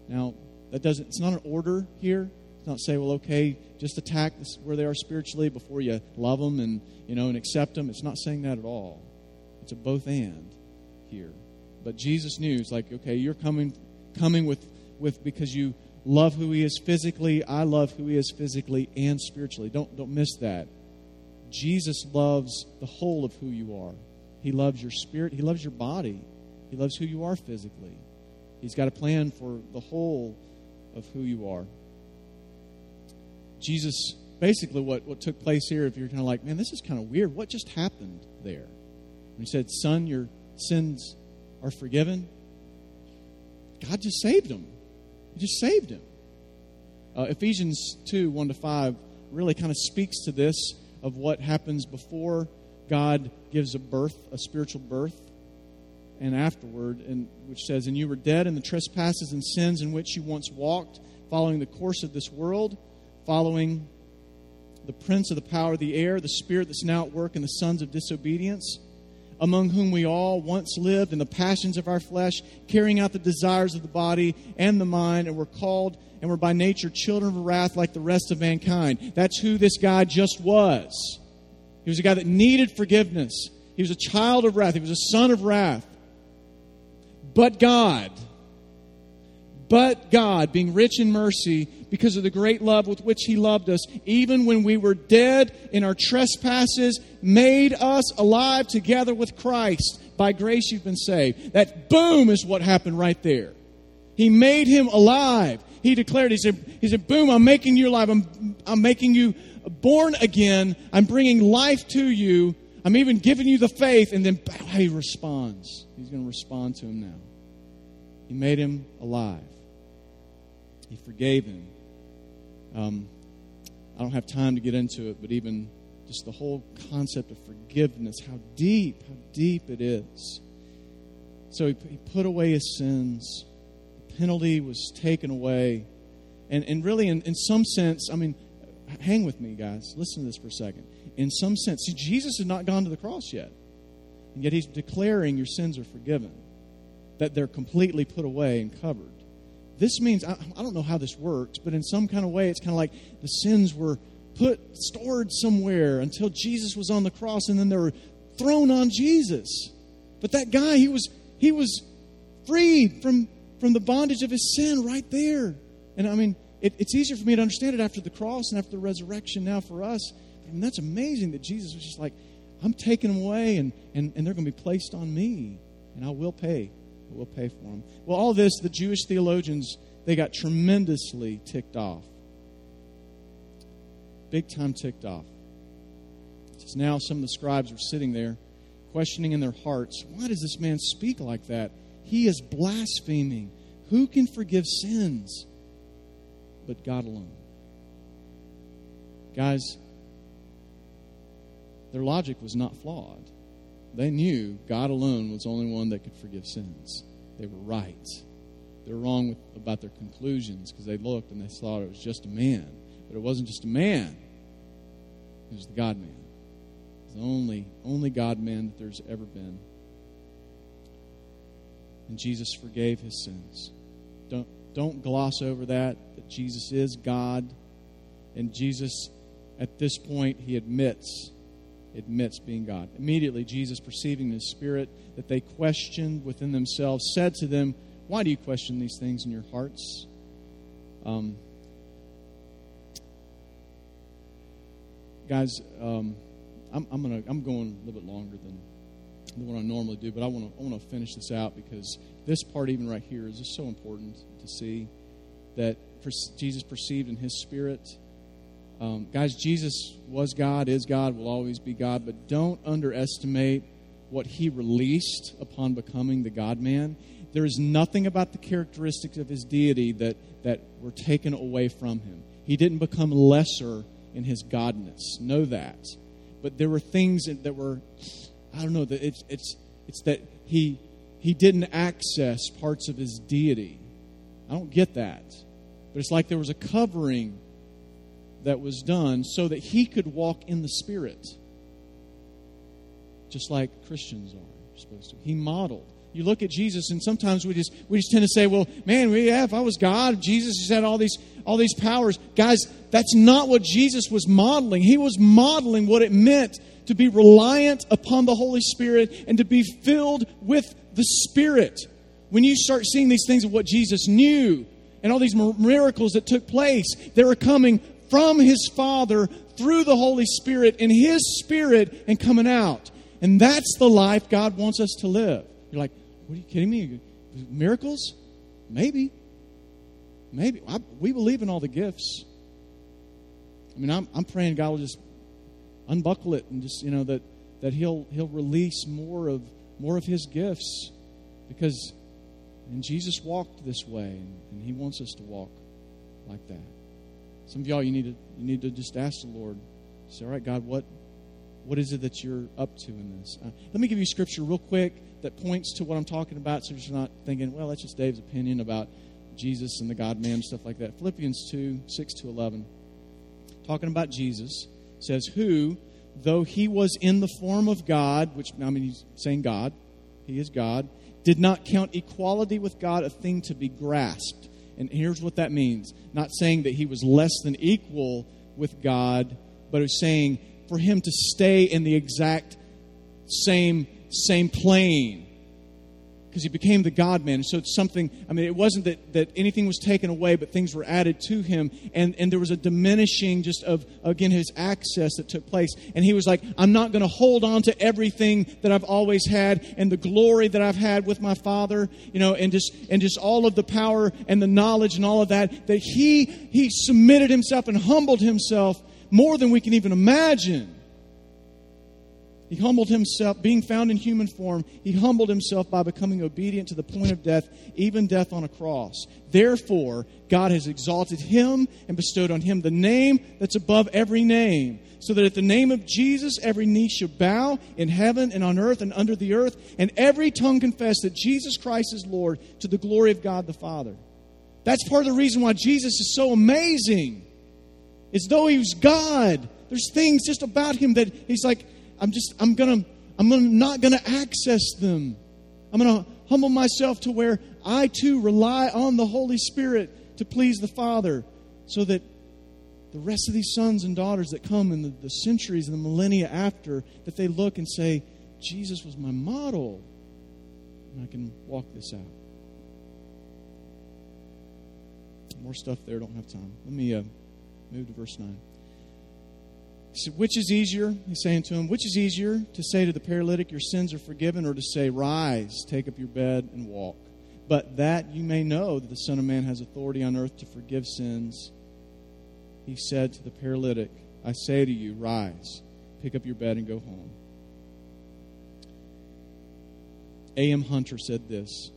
Now, that doesn't, it's not an order here. It's not say, well, okay, just attack this, where they are spiritually before you love them and, you know, and accept them. It's not saying that at all. It's a both and here. But Jesus knew, it's like, okay, you're coming, coming with, with because you love who he is physically. I love who he is physically and spiritually. Don't, don't miss that. Jesus loves the whole of who you are. He loves your spirit. He loves your body. He loves who you are physically. He's got a plan for the whole of who you are. Jesus basically what, what took place here. If you're kind of like, man, this is kind of weird. What just happened there? When he said, Son, your sins are forgiven, God just saved him. He just saved him. Uh, Ephesians 2 1 to 5 really kind of speaks to this of what happens before God gives a birth, a spiritual birth, and afterward, and which says, And you were dead in the trespasses and sins in which you once walked, following the course of this world, following the prince of the power of the air, the spirit that's now at work in the sons of disobedience, among whom we all once lived in the passions of our flesh, carrying out the desires of the body and the mind, and were called and were by nature children of wrath like the rest of mankind. That's who this guy just was. He was a guy that needed forgiveness. He was a child of wrath. He was a son of wrath. But God, but God, being rich in mercy, because of the great love with which He loved us, even when we were dead in our trespasses, made us alive together with Christ. By grace you've been saved. That boom is what happened right there. He made him alive. He declared, He said, he said Boom, I'm making you alive. I'm, I'm making you born again. I'm bringing life to you. I'm even giving you the faith. And then he responds. He's going to respond to him now. He made him alive, he forgave him. Um, I don't have time to get into it, but even just the whole concept of forgiveness, how deep, how deep it is. So he, he put away his sins, the penalty was taken away. And, and really, in, in some sense, I mean, hang with me, guys. Listen to this for a second. In some sense, see, Jesus has not gone to the cross yet. And yet he's declaring your sins are forgiven, that they're completely put away and covered. This means, I, I don't know how this works, but in some kind of way, it's kind of like the sins were put, stored somewhere until Jesus was on the cross, and then they were thrown on Jesus. But that guy, he was, he was freed from, from the bondage of his sin right there. And I mean, it, it's easier for me to understand it after the cross and after the resurrection now for us. I mean, that's amazing that Jesus was just like, I'm taking them away and, and, and they're going to be placed on me, and I will pay. I will pay for them. Well, all this, the Jewish theologians, they got tremendously ticked off. Big time ticked off. Now some of the scribes were sitting there questioning in their hearts, why does this man speak like that? He is blaspheming. Who can forgive sins but God alone? Guys, their logic was not flawed. They knew God alone was the only one that could forgive sins. They were right. They were wrong with, about their conclusions because they looked and they thought it was just a man. But it wasn't just a man, it was the God man. The only, only God man that there's ever been. And Jesus forgave his sins. Don't, don't gloss over that, that Jesus is God. And Jesus, at this point, he admits admits being God. Immediately, Jesus, perceiving in his spirit that they questioned within themselves, said to them, Why do you question these things in your hearts? Um, guys, um, I'm, I'm, gonna, I'm going a little bit longer than, than what I normally do, but I want to I wanna finish this out because this part, even right here, is just so important to see that Jesus perceived in his spirit um, guys, Jesus was God, is God, will always be God, but don't underestimate what he released upon becoming the God man. There is nothing about the characteristics of his deity that, that were taken away from him. He didn't become lesser in his godness. Know that. But there were things that were, I don't know, that it's, it's, it's that he, he didn't access parts of his deity. I don't get that. But it's like there was a covering that was done so that he could walk in the Spirit, just like Christians are supposed to. He modeled. You look at Jesus, and sometimes we just we just tend to say, "Well, man, we, yeah, if I was God, Jesus has had all these all these powers." Guys, that's not what Jesus was modeling. He was modeling what it meant to be reliant upon the Holy Spirit and to be filled with the Spirit. When you start seeing these things of what Jesus knew and all these miracles that took place, they were coming from his Father through the Holy Spirit in his spirit and coming out. And that's the life God wants us to live. You're like, what are you kidding me? Miracles? Maybe. Maybe. I, we believe in all the gifts. I mean, I'm, I'm praying God will just unbuckle it and just, you know, that, that he'll, he'll release more of, more of his gifts because and Jesus walked this way, and, and He wants us to walk like that. Some of y'all, you need to you need to just ask the Lord. Say, all right, God, what what is it that you're up to in this? Uh, let me give you scripture real quick that points to what I'm talking about, so you're not thinking, well, that's just Dave's opinion about Jesus and the God Man stuff like that. Philippians two six to eleven, talking about Jesus, says, "Who, though he was in the form of God, which I mean he's saying God, he is God." did not count equality with God a thing to be grasped. And here's what that means. Not saying that he was less than equal with God, but was saying for him to stay in the exact same same plane because he became the God man. So it's something, I mean, it wasn't that, that anything was taken away, but things were added to him. And, and there was a diminishing just of, again, his access that took place. And he was like, I'm not going to hold on to everything that I've always had and the glory that I've had with my father, you know, and just, and just all of the power and the knowledge and all of that, that he, he submitted himself and humbled himself more than we can even imagine he humbled himself, being found in human form, he humbled himself by becoming obedient to the point of death, even death on a cross. Therefore, God has exalted him and bestowed on him the name that's above every name, so that at the name of Jesus every knee should bow in heaven and on earth and under the earth, and every tongue confess that Jesus Christ is Lord to the glory of God the Father. That's part of the reason why Jesus is so amazing. It's though he was God. There's things just about him that he's like, I'm just, I'm gonna, I'm gonna, not gonna access them. I'm gonna humble myself to where I too rely on the Holy Spirit to please the Father so that the rest of these sons and daughters that come in the, the centuries and the millennia after, that they look and say, Jesus was my model. And I can walk this out. More stuff there, don't have time. Let me uh, move to verse 9. Said, Which is easier? He's saying to him, Which is easier to say to the paralytic, Your sins are forgiven, or to say, Rise, take up your bed, and walk? But that you may know that the Son of Man has authority on earth to forgive sins, he said to the paralytic, I say to you, Rise, pick up your bed, and go home. A.M. Hunter said this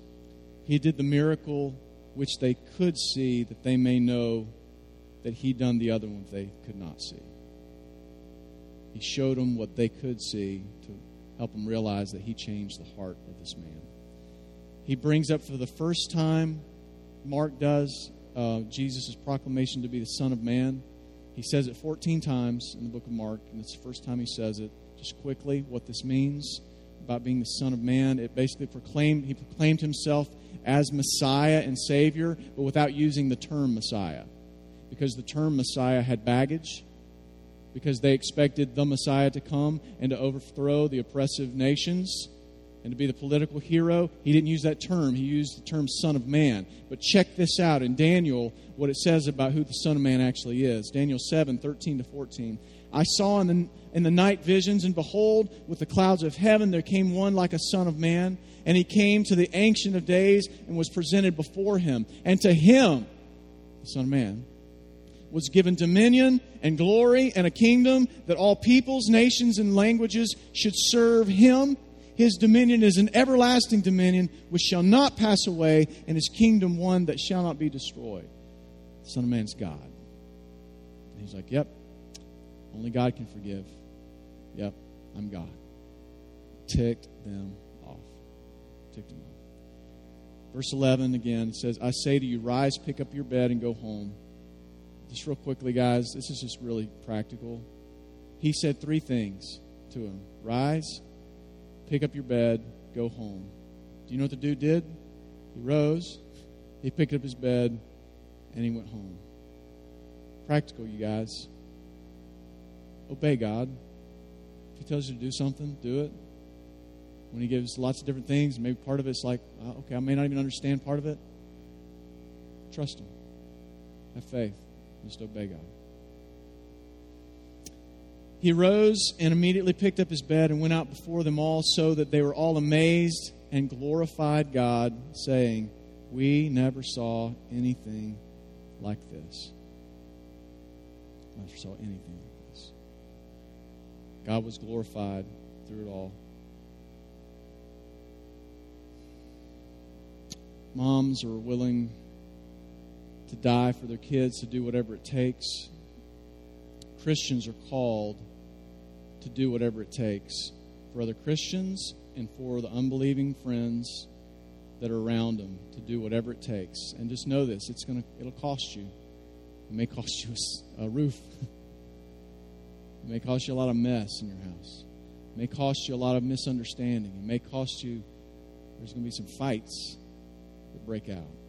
He did the miracle which they could see, that they may know that he done the other one they could not see. He showed them what they could see to help them realize that He changed the heart of this man. He brings up for the first time, Mark does, uh, Jesus' proclamation to be the Son of Man. He says it 14 times in the book of Mark, and it's the first time he says it. Just quickly, what this means about being the Son of Man. It basically proclaimed, he proclaimed himself as Messiah and Savior, but without using the term Messiah. Because the term Messiah had baggage, because they expected the Messiah to come and to overthrow the oppressive nations and to be the political hero. He didn't use that term, he used the term Son of Man. But check this out in Daniel, what it says about who the Son of Man actually is. Daniel 7 13 to 14. I saw in the, in the night visions, and behold, with the clouds of heaven there came one like a Son of Man. And he came to the Ancient of Days and was presented before him. And to him, the Son of Man, was given dominion and glory and a kingdom that all peoples, nations, and languages should serve him. His dominion is an everlasting dominion which shall not pass away, and his kingdom one that shall not be destroyed. The Son of Man's God. And he's like, Yep, only God can forgive. Yep, I'm God. Ticked them off. Ticked them off. Verse 11 again says, I say to you, rise, pick up your bed, and go home just real quickly, guys, this is just really practical. He said three things to him Rise, pick up your bed, go home. Do you know what the dude did? He rose, he picked up his bed, and he went home. Practical, you guys. Obey God. If He tells you to do something, do it. When He gives lots of different things, maybe part of it's like, okay, I may not even understand part of it. Trust Him. Have faith. Just obey God. He rose and immediately picked up his bed and went out before them all, so that they were all amazed and glorified God, saying, We never saw anything like this. Never saw anything like this. God was glorified through it all. Moms are willing to die for their kids, to do whatever it takes. Christians are called to do whatever it takes for other Christians and for the unbelieving friends that are around them to do whatever it takes. And just know this: it's gonna it'll cost you. It may cost you a, a roof. it may cost you a lot of mess in your house. It may cost you a lot of misunderstanding. It may cost you. There's going to be some fights that break out.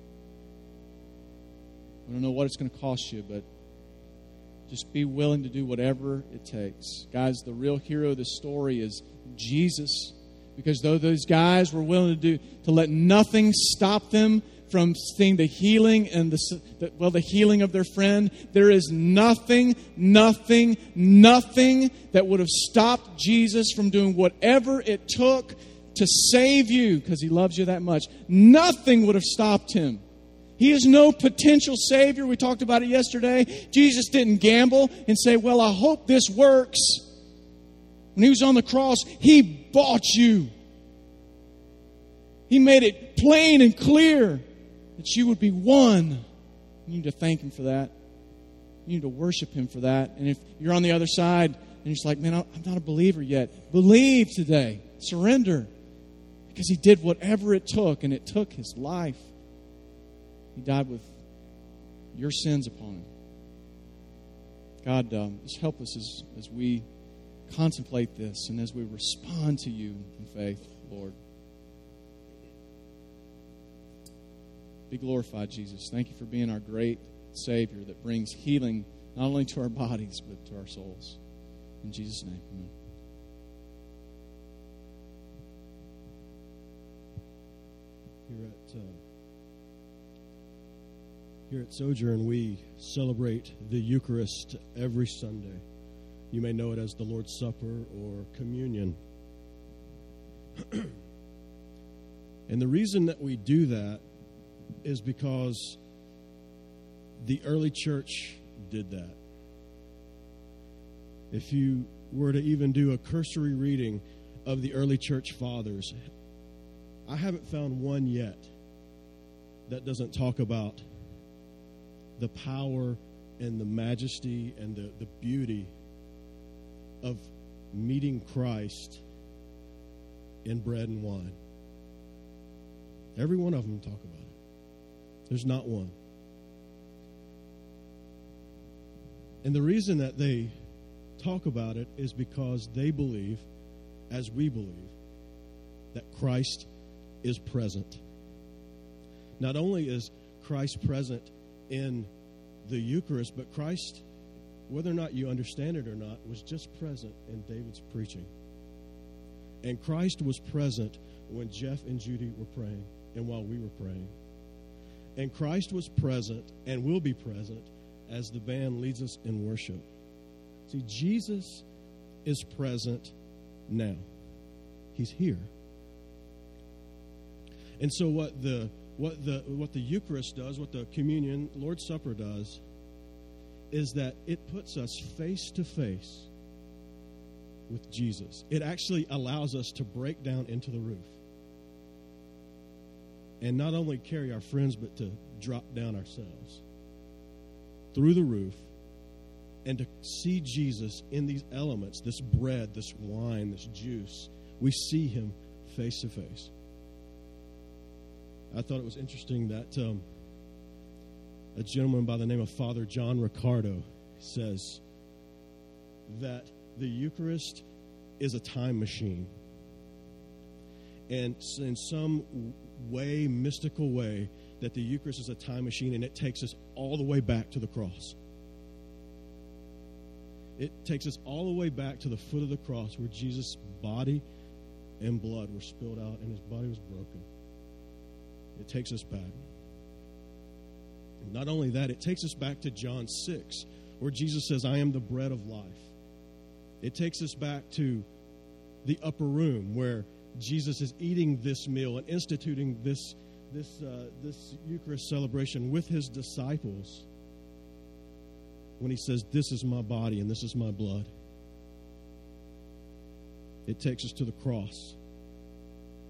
We don't know what it's going to cost you, but just be willing to do whatever it takes. Guys, the real hero of this story is Jesus. Because though those guys were willing to do to let nothing stop them from seeing the healing and the, the, well the healing of their friend, there is nothing, nothing, nothing that would have stopped Jesus from doing whatever it took to save you because he loves you that much. Nothing would have stopped him. He is no potential Savior. We talked about it yesterday. Jesus didn't gamble and say, Well, I hope this works. When he was on the cross, he bought you. He made it plain and clear that you would be one. You need to thank him for that. You need to worship him for that. And if you're on the other side and you're just like, man, I'm not a believer yet, believe today. Surrender. Because he did whatever it took, and it took his life. He died with your sins upon him. God, um, just help us as, as we contemplate this and as we respond to you in faith, Lord. Be glorified, Jesus. Thank you for being our great Savior that brings healing not only to our bodies, but to our souls. In Jesus' name, amen. Here at, uh, here at Sojourn, we celebrate the Eucharist every Sunday. You may know it as the Lord's Supper or communion. (clears throat) and the reason that we do that is because the early church did that. If you were to even do a cursory reading of the early church fathers, I haven't found one yet that doesn't talk about the power and the majesty and the, the beauty of meeting Christ in bread and wine. Every one of them talk about it. There's not one. And the reason that they talk about it is because they believe, as we believe, that Christ is present. Not only is Christ present in the Eucharist, but Christ, whether or not you understand it or not, was just present in David's preaching. And Christ was present when Jeff and Judy were praying and while we were praying. And Christ was present and will be present as the band leads us in worship. See, Jesus is present now, He's here. And so what the what the what the Eucharist does, what the communion, Lord's Supper does, is that it puts us face to face with Jesus. It actually allows us to break down into the roof. And not only carry our friends, but to drop down ourselves through the roof and to see Jesus in these elements this bread, this wine, this juice. We see him face to face. I thought it was interesting that um, a gentleman by the name of Father John Riccardo says that the Eucharist is a time machine. And in some way, mystical way, that the Eucharist is a time machine and it takes us all the way back to the cross. It takes us all the way back to the foot of the cross where Jesus' body and blood were spilled out and his body was broken. It takes us back. Not only that, it takes us back to John 6, where Jesus says, I am the bread of life. It takes us back to the upper room where Jesus is eating this meal and instituting this, this, uh, this Eucharist celebration with his disciples. when he says, This is my body and this is my blood. It takes us to the cross,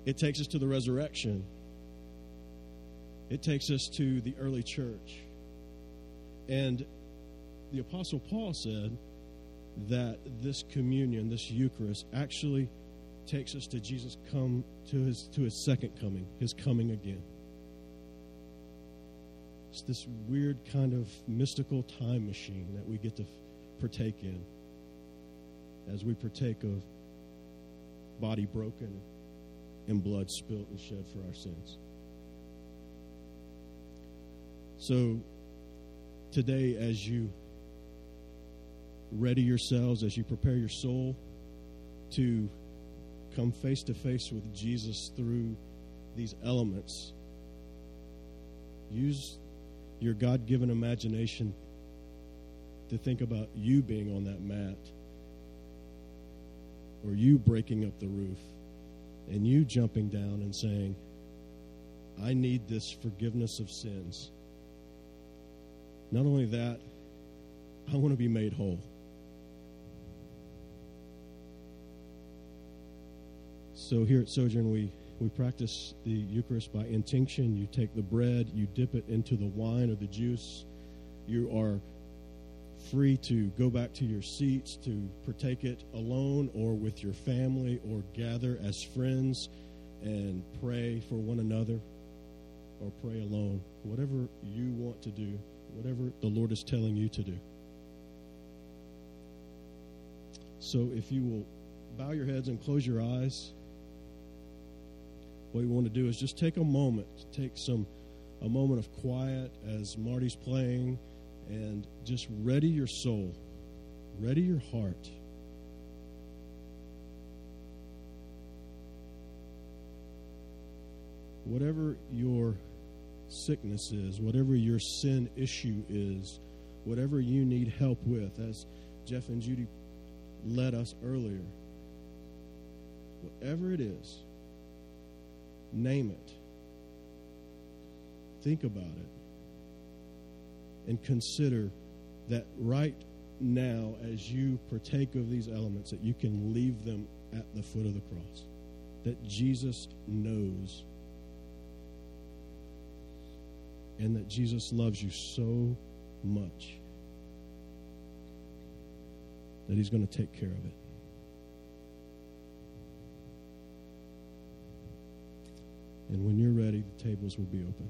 it takes us to the resurrection, it takes us to the early church. And the Apostle Paul said that this communion, this Eucharist, actually takes us to Jesus come to his to his second coming, his coming again. It's this weird kind of mystical time machine that we get to partake in as we partake of body broken and blood spilt and shed for our sins. So today as you ready yourselves as you prepare your soul to come face to face with Jesus through these elements. Use your God given imagination to think about you being on that mat or you breaking up the roof and you jumping down and saying, I need this forgiveness of sins. Not only that, I want to be made whole. So here at Sojourn, we, we practice the Eucharist by intinction. You take the bread, you dip it into the wine or the juice. You are free to go back to your seats to partake it alone or with your family or gather as friends and pray for one another or pray alone. Whatever you want to do, whatever the Lord is telling you to do. So if you will bow your heads and close your eyes what we want to do is just take a moment, take some a moment of quiet as Marty's playing, and just ready your soul, ready your heart. Whatever your sickness is, whatever your sin issue is, whatever you need help with, as Jeff and Judy led us earlier, whatever it is, Name it. Think about it. And consider that right now, as you partake of these elements, that you can leave them at the foot of the cross. That Jesus knows. And that Jesus loves you so much that he's going to take care of it. And when you're ready, the tables will be open.